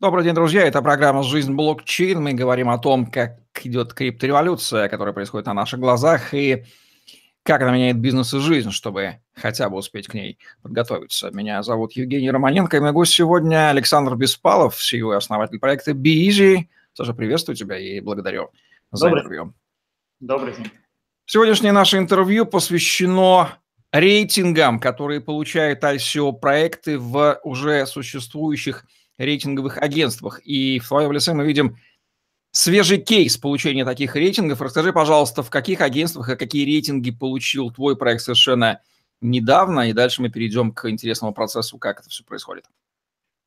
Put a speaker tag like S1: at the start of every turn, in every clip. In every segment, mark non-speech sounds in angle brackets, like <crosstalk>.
S1: Добрый день, друзья. Это программа «Жизнь блокчейн». Мы говорим о том, как идет криптореволюция, которая происходит на наших глазах, и как она меняет бизнес и жизнь, чтобы хотя бы успеть к ней подготовиться. Меня зовут Евгений Романенко, и мой гость сегодня Александр Беспалов, CEO и основатель проекта BeEasy. Саша, приветствую тебя и благодарю за Добрый. интервью.
S2: Добрый день.
S1: Сегодняшнее наше интервью посвящено рейтингам, которые получают ICO-проекты в уже существующих рейтинговых агентствах. И в твоем лице мы видим свежий кейс получения таких рейтингов. Расскажи, пожалуйста, в каких агентствах и какие рейтинги получил твой проект совершенно недавно, и дальше мы перейдем к интересному процессу, как это все происходит.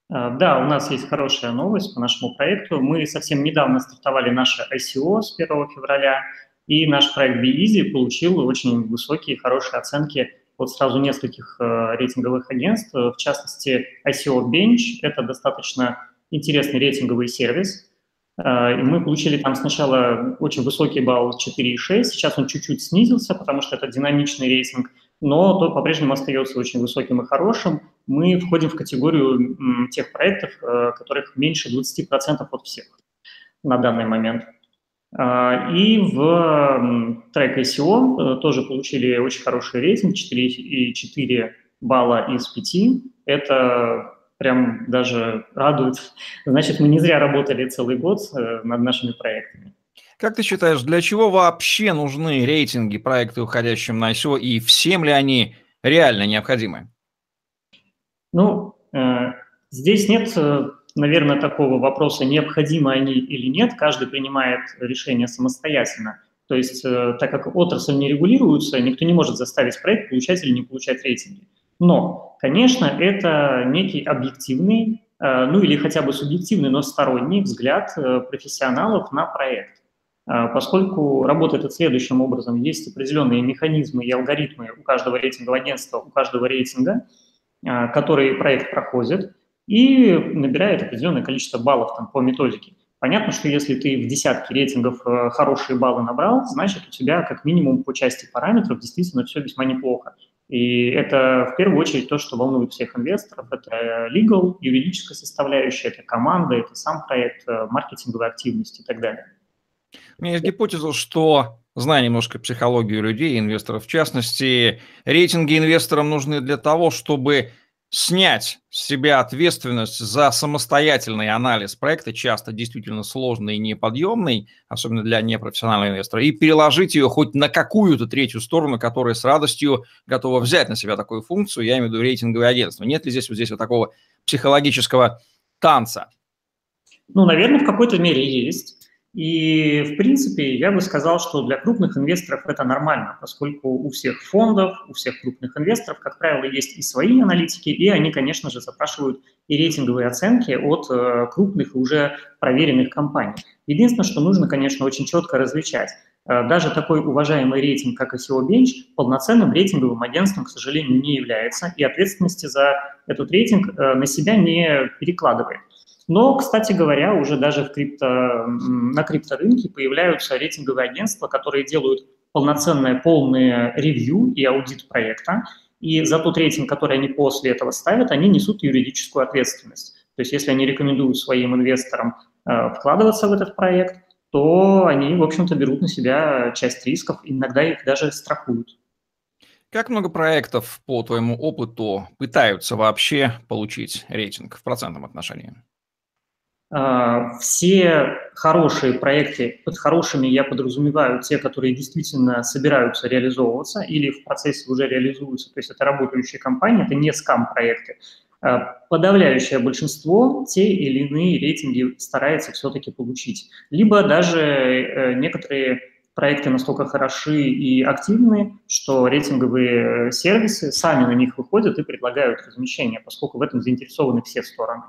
S2: А, да, у нас есть хорошая новость по нашему проекту. Мы совсем недавно стартовали наше ICO с 1 февраля, и наш проект BeEasy получил очень высокие, хорошие оценки от сразу нескольких э, рейтинговых агентств, в частности, ICO Bench – это достаточно интересный рейтинговый сервис, э, и мы получили там сначала очень высокий балл 4,6, сейчас он чуть-чуть снизился, потому что это динамичный рейтинг, но тот по-прежнему остается очень высоким и хорошим. Мы входим в категорию тех проектов, э, которых меньше 20% от всех на данный момент. А, и в трек ICO э, тоже получили очень хороший рейтинг, 4,4 балла из 5. Это прям даже радует. Значит, мы не зря работали целый год э, над нашими проектами.
S1: Как ты считаешь, для чего вообще нужны рейтинги проекты, уходящим на ICO, и всем ли они реально необходимы?
S2: Ну, э, здесь нет наверное, такого вопроса, необходимы они или нет, каждый принимает решение самостоятельно. То есть, э, так как отрасль не регулируется, никто не может заставить проект получать или не получать рейтинги. Но, конечно, это некий объективный, э, ну или хотя бы субъективный, но сторонний взгляд э, профессионалов на проект. Поскольку работает это следующим образом, есть определенные механизмы и алгоритмы у каждого рейтингового агентства, у каждого рейтинга, который проект проходит, и набирает определенное количество баллов там, по методике. Понятно, что если ты в десятке рейтингов э, хорошие баллы набрал, значит, у тебя как минимум по части параметров действительно все весьма неплохо. И это в первую очередь то, что волнует всех инвесторов. Это legal, юридическая составляющая, это команда, это сам проект, э, маркетинговая активность и так далее.
S1: У меня есть гипотеза, что зная немножко психологию людей, инвесторов в частности, рейтинги инвесторам нужны для того, чтобы снять себя ответственность за самостоятельный анализ проекта, часто действительно сложный и неподъемный, особенно для непрофессионального инвестора, и переложить ее хоть на какую-то третью сторону, которая с радостью готова взять на себя такую функцию, я имею в виду рейтинговое агентство. Нет ли здесь вот здесь вот такого психологического танца?
S2: Ну, наверное, в какой-то мере есть. И, в принципе, я бы сказал, что для крупных инвесторов это нормально, поскольку у всех фондов, у всех крупных инвесторов, как правило, есть и свои аналитики, и они, конечно же, запрашивают и рейтинговые оценки от э, крупных и уже проверенных компаний. Единственное, что нужно, конечно, очень четко различать. Э, даже такой уважаемый рейтинг, как ICO Bench, полноценным рейтинговым агентством, к сожалению, не является, и ответственности за этот рейтинг э, на себя не перекладывает. Но, кстати говоря, уже даже в крипто, на крипторынке появляются рейтинговые агентства, которые делают полноценное, полное ревью и аудит проекта, и за тот рейтинг, который они после этого ставят, они несут юридическую ответственность. То есть если они рекомендуют своим инвесторам э, вкладываться в этот проект, то они, в общем-то, берут на себя часть рисков, иногда их даже страхуют.
S1: Как много проектов, по твоему опыту, пытаются вообще получить рейтинг в процентном отношении?
S2: А, все хорошие проекты, под хорошими я подразумеваю те, которые действительно собираются реализовываться или в процессе уже реализуются, то есть это работающие компании, это не скам-проекты. А, подавляющее большинство те или иные рейтинги старается все-таки получить. Либо даже э, некоторые проекты настолько хороши и активны, что рейтинговые сервисы сами на них выходят и предлагают размещение, поскольку в этом заинтересованы все стороны.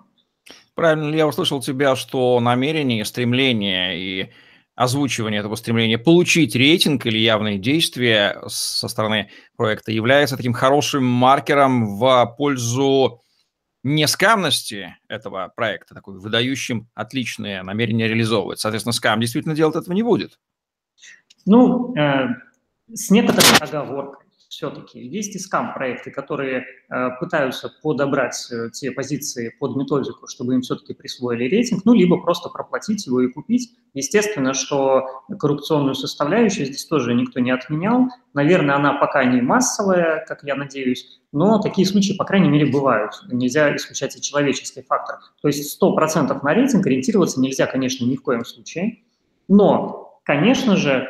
S1: Правильно ли я услышал тебя, что намерение, стремление и озвучивание этого стремления получить рейтинг или явные действия со стороны проекта является таким хорошим маркером в пользу нескамности этого проекта, такой выдающим отличное намерение реализовывать. Соответственно, скам действительно делать этого не будет.
S2: Ну, э, с некоторой оговоркой. Все-таки. Есть и скам-проекты, которые э, пытаются подобрать э, те позиции под методику, чтобы им все-таки присвоили рейтинг, ну, либо просто проплатить его и купить. Естественно, что коррупционную составляющую здесь тоже никто не отменял. Наверное, она пока не массовая, как я надеюсь, но такие случаи, по крайней мере, бывают. Нельзя исключать и человеческий фактор. То есть 100% на рейтинг ориентироваться нельзя, конечно, ни в коем случае. Но, конечно же,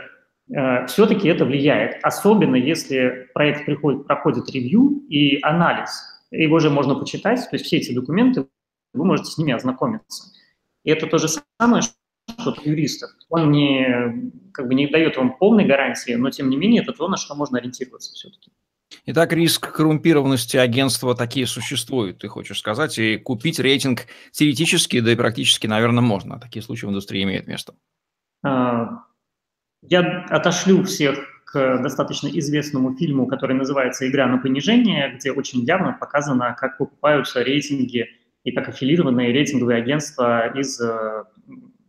S2: все-таки это влияет, особенно если проект приходит, проходит ревью и анализ. Его же можно почитать, то есть все эти документы, вы можете с ними ознакомиться. И это то же самое, что юристов. Он не, как бы не дает вам полной гарантии, но тем не менее это то, на что можно ориентироваться все-таки.
S1: Итак, риск коррумпированности агентства такие существует, ты хочешь сказать, и купить рейтинг теоретически, да и практически, наверное, можно. Такие случаи в индустрии имеют место.
S2: А, я отошлю всех к достаточно известному фильму, который называется «Игра на понижение», где очень явно показано, как покупаются рейтинги и как аффилированные рейтинговые агентства из э,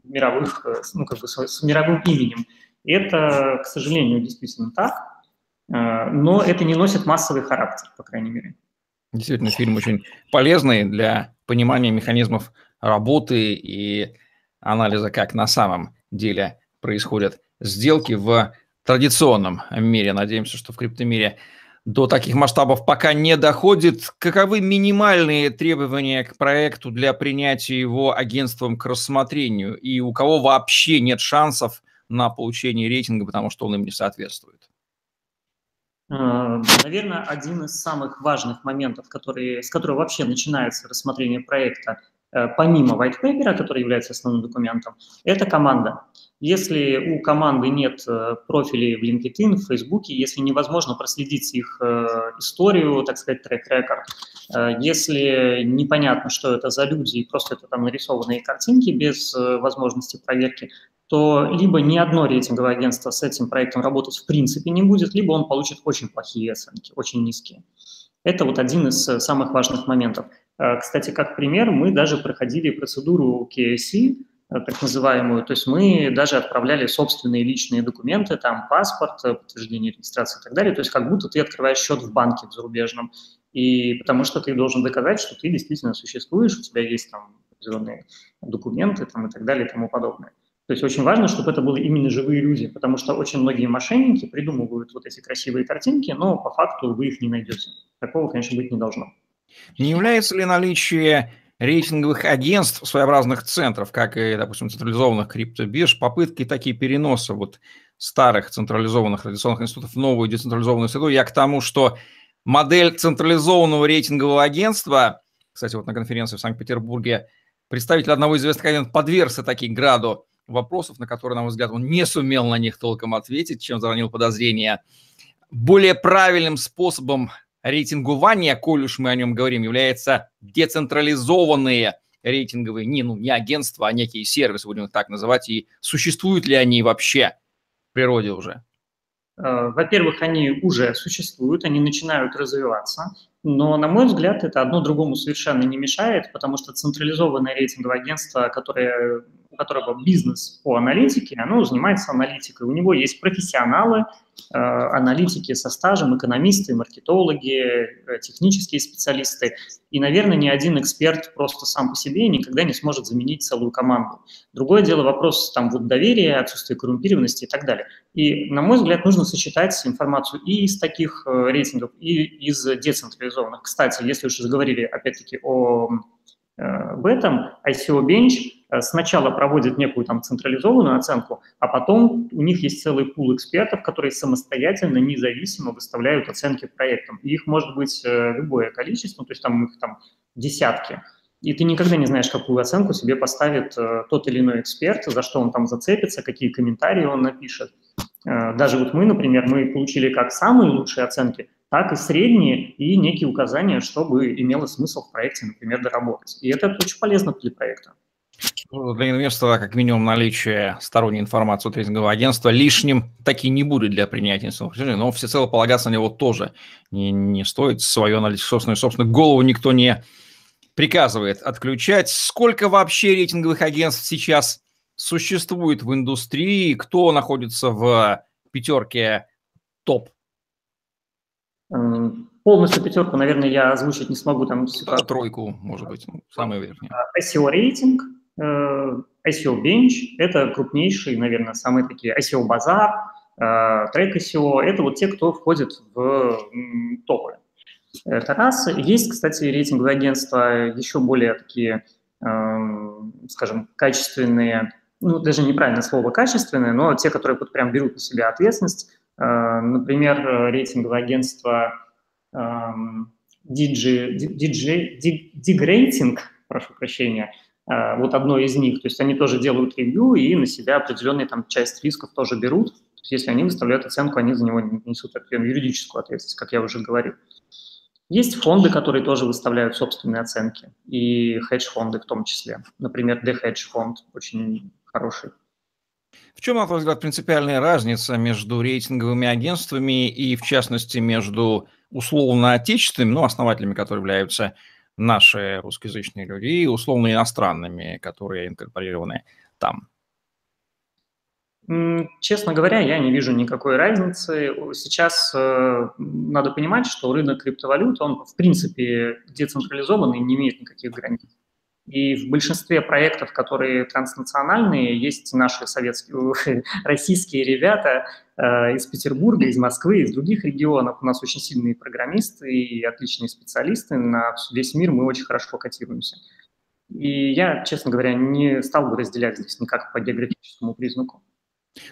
S2: мировых, э, ну, как бы с, с мировым именем. И это, к сожалению, действительно так, э, но это не носит массовый характер, по крайней мере.
S1: Действительно, фильм очень полезный для понимания механизмов работы и анализа, как на самом деле происходят сделки в традиционном мире. Надеемся, что в криптомире до таких масштабов пока не доходит. Каковы минимальные требования к проекту для принятия его агентством к рассмотрению? И у кого вообще нет шансов на получение рейтинга, потому что он им не соответствует?
S2: Э, Наверное, один из самых важных моментов, который, с которого вообще начинается рассмотрение проекта, Э, помимо white paper, который является основным документом, это команда. Если у команды нет э, профилей в LinkedIn, в Facebook, если невозможно проследить их э, историю, так сказать, трек-рекорд, если непонятно, что это за люди, и просто это там нарисованные картинки без возможности проверки, то либо ни одно рейтинговое агентство с этим проектом работать в принципе не будет, либо он получит очень плохие оценки, очень низкие. Это вот один из самых важных моментов. Э, кстати, как пример, мы даже проходили процедуру KSC, э, так называемую, то есть мы даже отправляли собственные личные документы, там паспорт, э, подтверждение регистрации и так далее, то есть как будто ты открываешь счет в банке в зарубежном, и потому что ты должен доказать, что ты действительно существуешь, у тебя есть там определенные документы там, и так далее и тому подобное. То есть очень важно, чтобы это были именно живые люди, потому что очень многие мошенники придумывают вот эти красивые картинки, но по факту вы их не найдете. Такого, конечно, быть не должно.
S1: Не является ли наличие рейтинговых агентств, своеобразных центров, как и, допустим, централизованных криптобирж, попытки такие переноса вот старых централизованных традиционных институтов в новую децентрализованную среду. Я к тому, что модель централизованного рейтингового агентства, кстати, вот на конференции в Санкт-Петербурге представитель одного известных агентов подвергся таким граду вопросов, на которые, на мой взгляд, он не сумел на них толком ответить, чем заронил подозрения. Более правильным способом рейтингования, коль уж мы о нем говорим, является децентрализованные рейтинговые, не, ну, не агентства, а некие сервисы, будем их так называть, и существуют ли они вообще в природе уже?
S2: Э, во-первых, они уже существуют, они начинают развиваться, но, на мой взгляд, это одно другому совершенно не мешает, потому что централизованное рейтинговое агентство, которое которого бизнес по аналитике, оно занимается аналитикой. У него есть профессионалы, э, аналитики со стажем, экономисты, маркетологи, э, технические специалисты. И, наверное, ни один эксперт просто сам по себе никогда не сможет заменить целую команду. Другое дело вопрос там вот доверия, отсутствия коррумпированности и так далее. И, на мой взгляд, нужно сочетать информацию и из таких э, рейтингов, и из децентрализованных. Кстати, если уж заговорили, опять-таки, о в этом ICO Bench сначала проводят некую там централизованную оценку, а потом у них есть целый пул экспертов, которые самостоятельно, независимо выставляют оценки проектам. И их может быть э, любое количество, то есть там их там десятки. И ты никогда не знаешь, какую оценку себе поставит э, тот или иной эксперт, за что он там зацепится, какие комментарии он напишет. Э, даже вот мы, например, мы получили как самые лучшие оценки, так и средние и некие указания, чтобы имело смысл в проекте, например, доработать. И это очень полезно для проекта.
S1: Ну, для инвестора, как минимум, наличие сторонней информации от рейтингового агентства лишним таки не будет для принятия инвестиционных решений, но всецело полагаться на него тоже не, не стоит. Свою аналитику собственную, собственно, голову никто не приказывает отключать. Сколько вообще рейтинговых агентств сейчас существует в индустрии? Кто находится в пятерке топ
S2: Полностью пятерку, наверное, я озвучить не смогу. Там
S1: тройку, может быть, ну, самый верхний.
S2: SEO рейтинг, SEO Bench – это крупнейшие, наверное, самые такие SEO Базар, трек SEO – это вот те, кто входит в топы. Это раз. Есть, кстати, рейтинговые агентства еще более такие, скажем, качественные, ну, даже неправильное слово качественные, но те, которые вот прям берут на себя ответственность. Например, рейтинговое агентство DJ, DJ, Dig Rating, прошу прощения, вот одно из них. То есть они тоже делают ревью и на себя определенную там часть рисков тоже берут. То есть если они выставляют оценку, они за него несут юридическую ответственность, как я уже говорил. Есть фонды, которые тоже выставляют собственные оценки, и хедж-фонды в том числе. Например, The Hedge фонд очень хороший.
S1: В чем, на твой взгляд, принципиальная разница между рейтинговыми агентствами и, в частности, между условно отечественными, ну, основателями, которые являются наши русскоязычные люди, и условно иностранными, которые инкорпорированы там?
S2: Честно говоря, я не вижу никакой разницы. Сейчас э, надо понимать, что рынок криптовалют, он в принципе децентрализованный, не имеет никаких границ. И в большинстве проектов, которые транснациональные, есть наши советские, <laughs> российские ребята из Петербурга, из Москвы, из других регионов. У нас очень сильные программисты и отличные специалисты. На весь мир мы очень хорошо котируемся. И я, честно говоря, не стал бы разделять здесь никак по географическому признаку.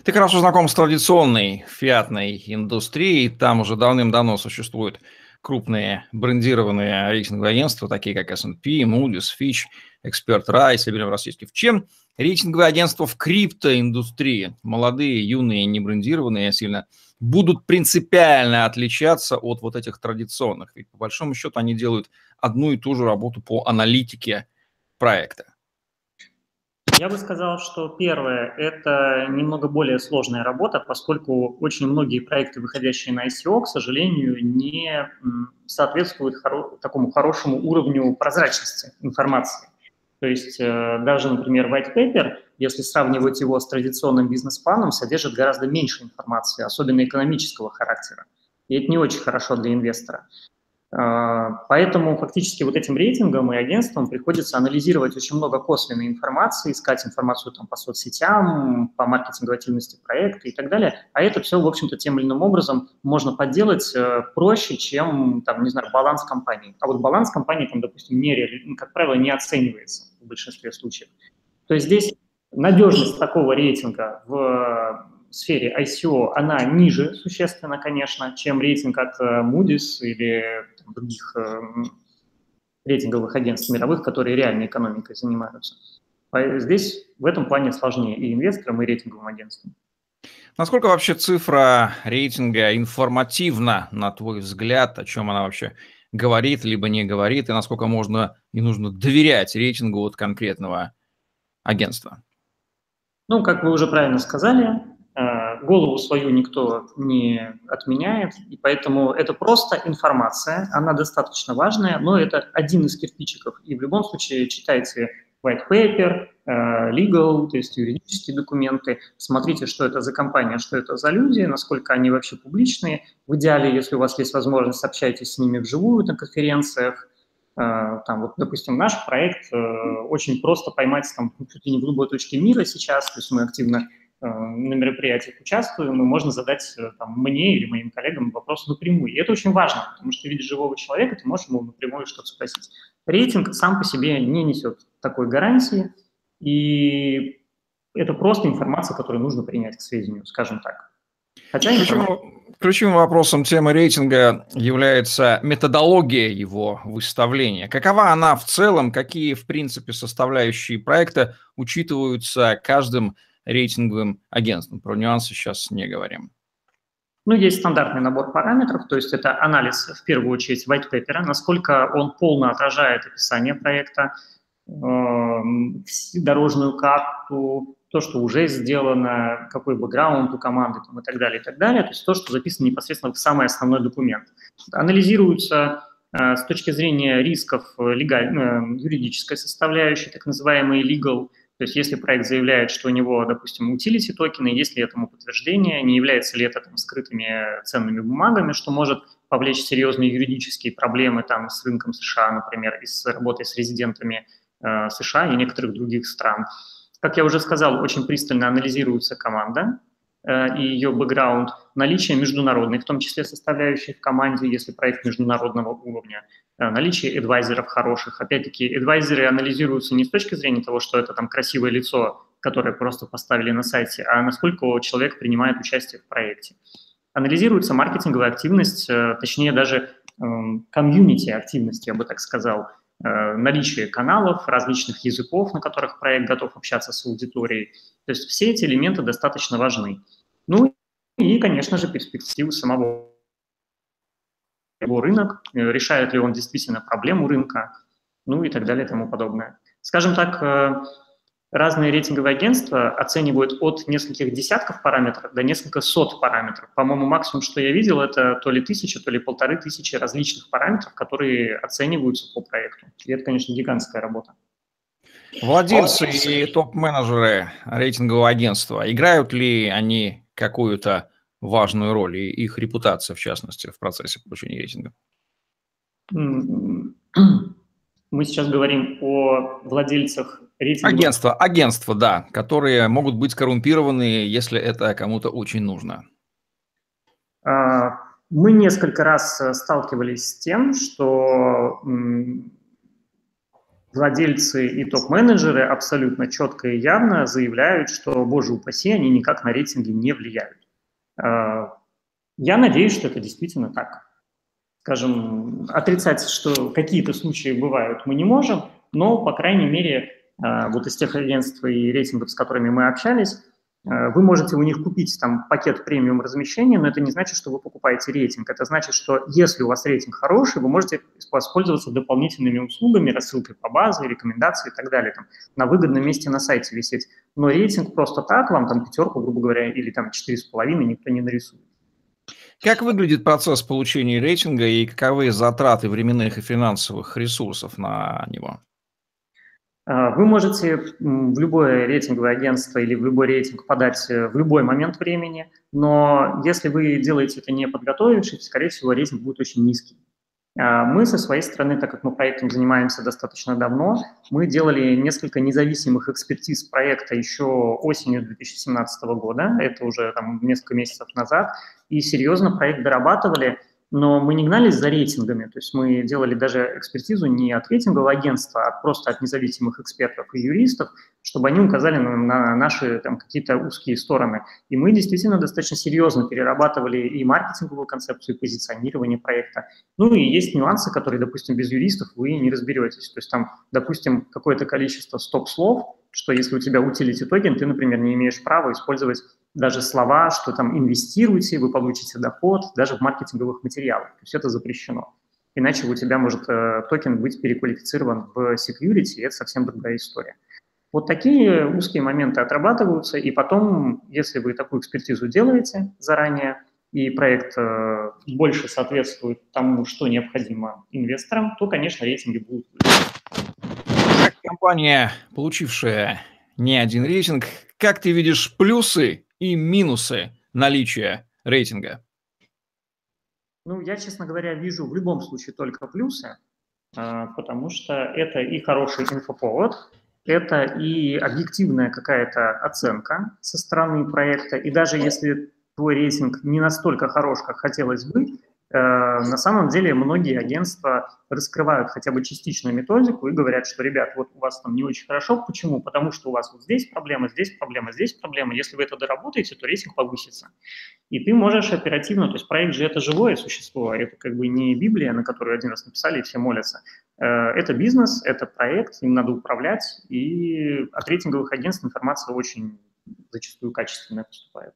S1: Ты хорошо знаком с традиционной фиатной индустрией. Там уже давным-давно существуют крупные брендированные рейтинговые агентства, такие как S&P, Moody's, Fitch, Expert Rai, берем российский. В чем рейтинговые агентства в криптоиндустрии, молодые, юные, не брендированные сильно, будут принципиально отличаться от вот этих традиционных? Ведь по большому счету они делают одну и ту же работу по аналитике проекта.
S2: Я бы сказал, что первое – это немного более сложная работа, поскольку очень многие проекты, выходящие на ICO, к сожалению, не соответствуют хоро такому хорошему уровню прозрачности информации. То есть э, даже, например, white paper, если сравнивать его с традиционным бизнес-планом, содержит гораздо меньше информации, особенно экономического характера. И это не очень хорошо для инвестора. А, поэтому фактически вот этим рейтингам и агентствам приходится анализировать очень много косвенной информации, искать информацию там по соцсетям, по маркетинговой активности проекта и так далее. А это все, в общем-то, тем или иным образом можно подделать э, проще, чем, там, не знаю, баланс компании. А вот баланс компании, там, допустим, не, как правило, не оценивается в большинстве случаев. То есть здесь надежность такого рейтинга в сфере ICO, она ниже существенно, конечно, чем рейтинг от э, Moody's или других э, рейтинговых агентств мировых, которые реальной экономикой занимаются. Здесь в этом плане сложнее и инвесторам, и рейтинговым агентствам.
S1: Насколько вообще цифра рейтинга информативна, на твой взгляд, о чем она вообще говорит, либо не говорит, и насколько можно и нужно доверять рейтингу от конкретного агентства?
S2: Ну, как вы уже правильно сказали, голову свою никто не отменяет, и поэтому это просто информация, она достаточно важная, но это один из кирпичиков. И в любом случае читайте white paper, э, legal, то есть юридические документы, смотрите, что это за компания, что это за люди, насколько они вообще публичные. В идеале, если у вас есть возможность, общайтесь с ними вживую на конференциях, э, там, вот, допустим, наш проект очень просто поймать там чуть ли не в любой точке мира сейчас, то есть мы активно Э, на мероприятиях участвуем, и можно задать э, там, мне или моим коллегам вопрос напрямую. И это очень важно, потому что видишь живого человека, ты можешь ему напрямую что-то спросить. Рейтинг сам по себе не несет такой гарантии, и это просто информация, которую нужно принять к сведению, скажем так.
S1: Хотя информация... Ключевым вопросом темы рейтинга является методология его выставления. Какова она в целом, какие, в принципе, составляющие проекта учитываются каждым рейтинговым агентством. Про нюансы сейчас не говорим.
S2: Ну, есть стандартный набор параметров, то есть это анализ, в первую очередь, white paper, насколько он полно отражает описание проекта, эм, дорожную карту, то, что уже сделано, какой бэкграунд у команды там, и так далее, и так далее. То есть то, что записано непосредственно в самый основной документ. Анализируются э, с точки зрения рисков легаль, э, юридической составляющей, так называемый legal То есть если проект заявляет, что у него, допустим, утилити токены, есть ли этому подтверждение, не является ли это там, скрытыми ценными бумагами, что может повлечь серьезные юридические проблемы там, с рынком США, например, и с работой с резидентами э, США и некоторых других стран. Как я уже сказал, очень пристально анализируется команда, и ее бэкграунд, наличие международной, в том числе составляющей в команде, если проект международного уровня, э, наличие адвайзеров хороших. Опять-таки, адвайзеры анализируются не с точки зрения того, что это там красивое лицо, которое просто поставили на сайте, а насколько человек принимает участие в проекте. Анализируется маркетинговая активность, э, точнее даже эм, комьюнити активности, я бы так сказал, наличие каналов, различных языков, на которых проект готов общаться с аудиторией. То есть все эти элементы достаточно важны. Ну и, конечно же, перспективы самого его рынок, э, решает ли он действительно проблему рынка, ну и так далее и тому подобное. Скажем так, э, разные рейтинговые агентства оценивают от нескольких десятков параметров до несколько сот параметров. По-моему, максимум, что я видел, это то ли тысяча, то ли полторы тысячи различных параметров, которые оцениваются по проекту. И это, конечно, гигантская работа.
S1: Владельцы и топ-менеджеры рейтингового агентства, играют ли они какую-то важную роль, и их репутация, в частности, в процессе получения рейтинга? <clears throat>
S2: Мы сейчас говорим о владельцах рейтинга.
S1: Агентства, агентства, да, которые могут быть коррумпированы, если это кому-то очень нужно.
S2: А, мы несколько раз э, сталкивались с тем, что владельцы и топ-менеджеры абсолютно четко и явно заявляют, что, боже упаси, они никак на рейтинги не влияют. А, я надеюсь, что это действительно так. Скажем, отрицать, что какие-то случаи бывают, мы не можем, но, по крайней мере, а, вот из тех агентств и рейтингов, с которыми мы общались, вы можете у них купить там пакет премиум размещения, но это не значит, что вы покупаете рейтинг. Это значит, что если у вас рейтинг хороший, вы можете воспользоваться дополнительными услугами, рассылкой по базе, рекомендации и так далее, там, на выгодном месте на сайте висеть. Но рейтинг просто так, вам там пятерку, грубо говоря, или там четыре с половиной никто не нарисует.
S1: Как выглядит процесс получения рейтинга и каковы затраты временных и финансовых ресурсов на него?
S2: А, вы можете в любое рейтинговое агентство или в любой рейтинг подать э, в любой момент времени, но если вы делаете это не подготовившись, скорее всего, рейтинг будет очень низкий. А, мы со своей стороны, так как мы проектом занимаемся достаточно давно, мы делали несколько независимых экспертиз проекта еще осенью 2017 года, это уже там, несколько месяцев назад, и серьезно проект дорабатывали – но мы не гнались за рейтингами, то есть мы делали даже экспертизу не от рейтингового агентства, а просто от независимых экспертов и юристов, чтобы они указали нам на наши там, какие-то узкие стороны. И мы действительно достаточно серьезно перерабатывали и маркетинговую концепцию, и позиционирование проекта. Ну и есть нюансы, которые, допустим, без юристов вы не разберетесь. То есть там, допустим, какое-то количество стоп-слов, что если у тебя utility токен, ты, например, не имеешь права использовать даже слова, что там инвестируйте, вы получите доход, даже в маркетинговых материалах. То есть это запрещено. Иначе у тебя может э, токен быть переквалифицирован в security, и это совсем другая история. Вот такие узкие моменты отрабатываются, и потом, если вы такую экспертизу делаете заранее, и проект э, больше соответствует тому, что необходимо инвесторам, то, конечно, рейтинги будут
S1: Как компания, получившая не один рейтинг, как ты видишь плюсы и минусы наличия рейтинга?
S2: Ну, я, честно говоря, вижу в любом случае только плюсы, а, потому что это и хороший инфоповод, это и объективная какая-то оценка со стороны проекта, и даже если твой рейтинг не настолько хорош, как хотелось бы, на самом деле многие агентства раскрывают хотя бы частичную методику и говорят, что, ребят, вот у вас там не очень хорошо. Почему? Потому что у вас вот здесь проблема, здесь проблема, здесь проблема. Если вы это доработаете, то рейтинг повысится. И ты можешь оперативно, то есть проект же это живое существо, это как бы не Библия, на которую один раз написали и все молятся. Э, это бизнес, это проект, им надо управлять, и от рейтинговых агентств информация очень зачастую качественная поступает.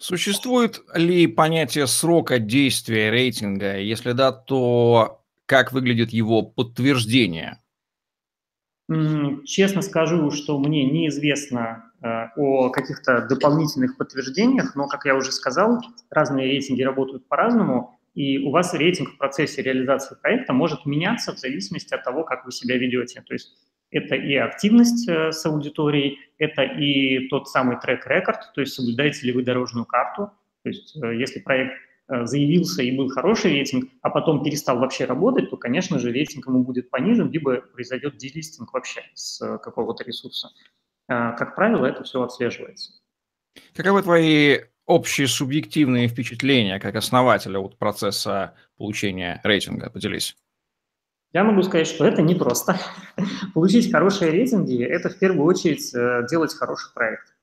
S1: Существует ли понятие срока действия рейтинга? Если да, то как выглядит его подтверждение?
S2: Честно скажу, что мне неизвестно э, о каких-то дополнительных подтверждениях, но, как я уже сказал, разные рейтинги работают по-разному, и у вас рейтинг в процессе реализации проекта может меняться в зависимости от того, как вы себя ведете. То есть Это и активность э, с аудиторией, это и тот самый трек-рекорд, то есть соблюдаете ли вы дорожную карту. То есть э, если проект э, заявился и был хороший рейтинг, а потом перестал вообще работать, то, конечно же, рейтинг ему будет понижен, либо произойдет делистинг вообще с какого-то ресурса. Как правило, это все отслеживается.
S1: Каковы твои общие субъективные впечатления как основателя вот процесса получения рейтинга? Поделись.
S2: Я могу сказать, что это непросто. <laughs> Получить хорошие рейтинги – это в первую очередь э, делать хороший проект.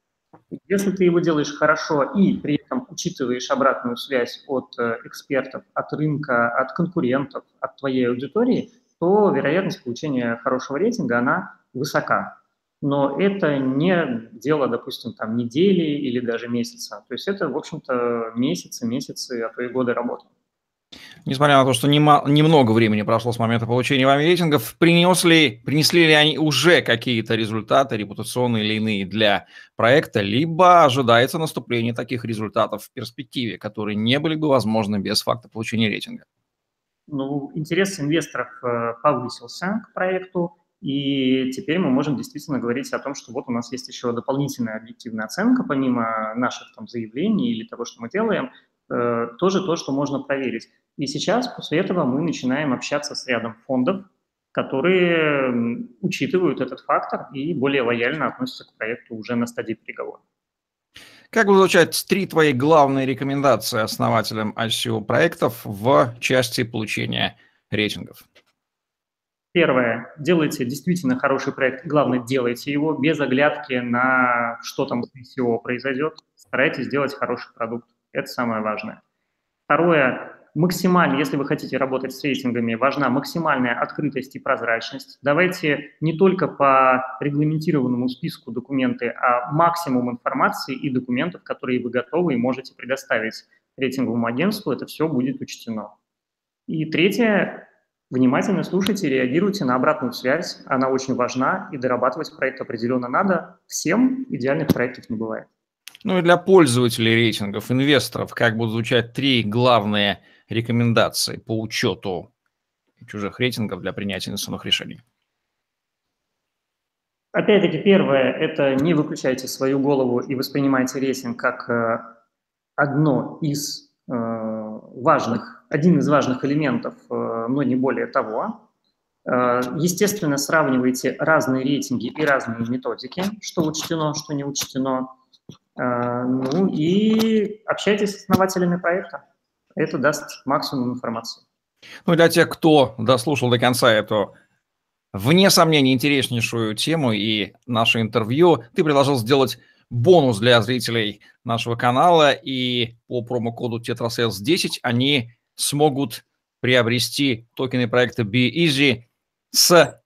S2: Если ты его делаешь хорошо и при этом учитываешь обратную связь от э, экспертов, от рынка, от конкурентов, от твоей аудитории, то вероятность получения хорошего рейтинга, она высока но это не дело, допустим, там недели или даже месяца. То есть это, в общем-то, месяцы, месяцы, а то и годы работы.
S1: Несмотря на то, что нема, немного времени прошло с момента получения вами рейтингов, принес ли, принесли ли они уже какие-то результаты, репутационные или иные для проекта, либо ожидается наступление таких результатов в перспективе, которые не были бы возможны без факта получения рейтинга?
S2: Ну, интерес инвесторов э, повысился к проекту, и теперь мы можем действительно говорить о том, что вот у нас есть еще дополнительная объективная оценка, помимо наших там заявлений или того, что мы делаем, тоже то, что можно проверить. И сейчас после этого мы начинаем общаться с рядом фондов, которые учитывают этот фактор и более лояльно относятся к проекту уже на стадии переговоров.
S1: Как бы звучать три твои главные рекомендации основателям ICO проектов в части получения рейтингов?
S2: Первое, делайте действительно хороший проект, главное, делайте его без оглядки на что там с SEO произойдет. Старайтесь сделать хороший продукт, это самое важное. Второе, максимально, если вы хотите работать с рейтингами, важна максимальная открытость и прозрачность. Давайте не только по регламентированному списку документы, а максимум информации и документов, которые вы готовы и можете предоставить рейтинговому агентству, это все будет учтено. И третье, Внимательно слушайте, реагируйте на обратную связь, она очень важна, и дорабатывать проект определенно надо. Всем идеальных проектов не бывает.
S1: Ну и для пользователей рейтингов, инвесторов, как будут звучать три главные рекомендации по учету чужих рейтингов для принятия инвестиционных решений?
S2: Опять-таки, первое – это не выключайте свою голову и воспринимайте рейтинг как э, одно из э, важных один из важных элементов, э, но не более того. Естественно, сравнивайте разные рейтинги и разные методики, что учтено, что не учтено. Э, ну и общайтесь с основателями проекта. Это даст максимум информации.
S1: Ну, для тех, кто дослушал до конца эту, вне сомнения, интереснейшую тему и наше интервью, ты предложил сделать бонус для зрителей нашего канала, и по промокоду TetraSales10 они смогут приобрести токены проекта BeEasy с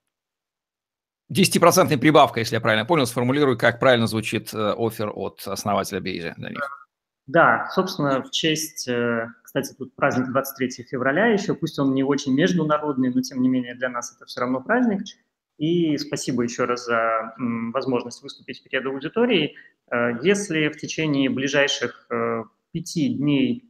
S1: 10% прибавкой, если я правильно понял, сформулирую, как правильно звучит э, офер от основателя BeEasy для них.
S2: Да, собственно, в честь, э, кстати, тут праздник 23 февраля еще, пусть он не очень международный, но тем не менее для нас это все равно праздник. И спасибо еще раз за возможность выступить перед аудиторией. Э, если в течение ближайших пяти дней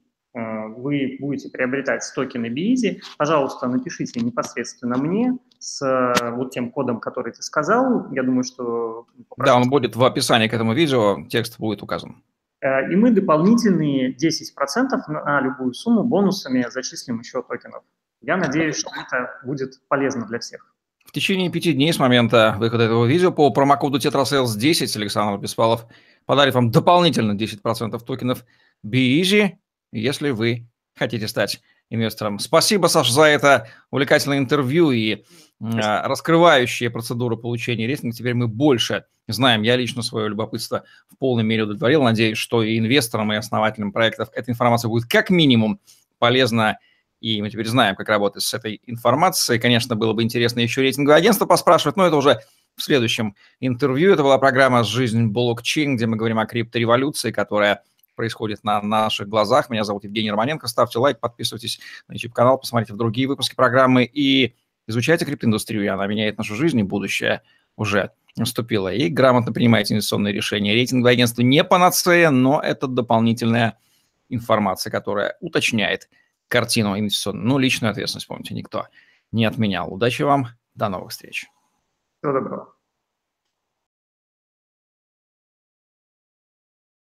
S2: вы будете приобретать токены BEASY, пожалуйста, напишите непосредственно мне с э, вот тем кодом, который ты сказал. Я думаю, что...
S1: Да, он будет в описании к этому видео, текст будет указан.
S2: Э, и мы дополнительные 10% на любую сумму бонусами зачислим еще токенов. Я надеюсь, что это будет полезно для всех.
S1: В течение пяти дней с момента выхода этого видео по промокоду TetraSales 10 Александр Беспалов подарит вам дополнительно 10% токенов BeEasy если вы хотите стать инвестором. Спасибо, Саш, за это увлекательное интервью и а, раскрывающие процедуру получения рейтинга. Теперь мы больше знаем. Я лично свое любопытство в полной мере удовлетворил. Надеюсь, что и инвесторам, и основателям проектов эта информация будет как минимум полезна. И мы теперь знаем, как работать с этой информацией. Конечно, было бы интересно еще рейтинговое агентство поспрашивать, но это уже в следующем интервью. Это была программа «Жизнь блокчейн», где мы говорим о криптореволюции, которая происходит на наших глазах. Меня зовут Евгений Романенко. Ставьте лайк, подписывайтесь на YouTube-канал, посмотрите другие выпуски программы и изучайте криптоиндустрию. Она меняет нашу жизнь, и будущее уже наступило. И грамотно принимайте инвестиционные решения. Рейтинговое агентство не панацея, но это дополнительная информация, которая уточняет картину инвестиционную. Ну, личную ответственность, помните, никто не отменял. Удачи вам, до новых встреч.
S2: Всего доброго.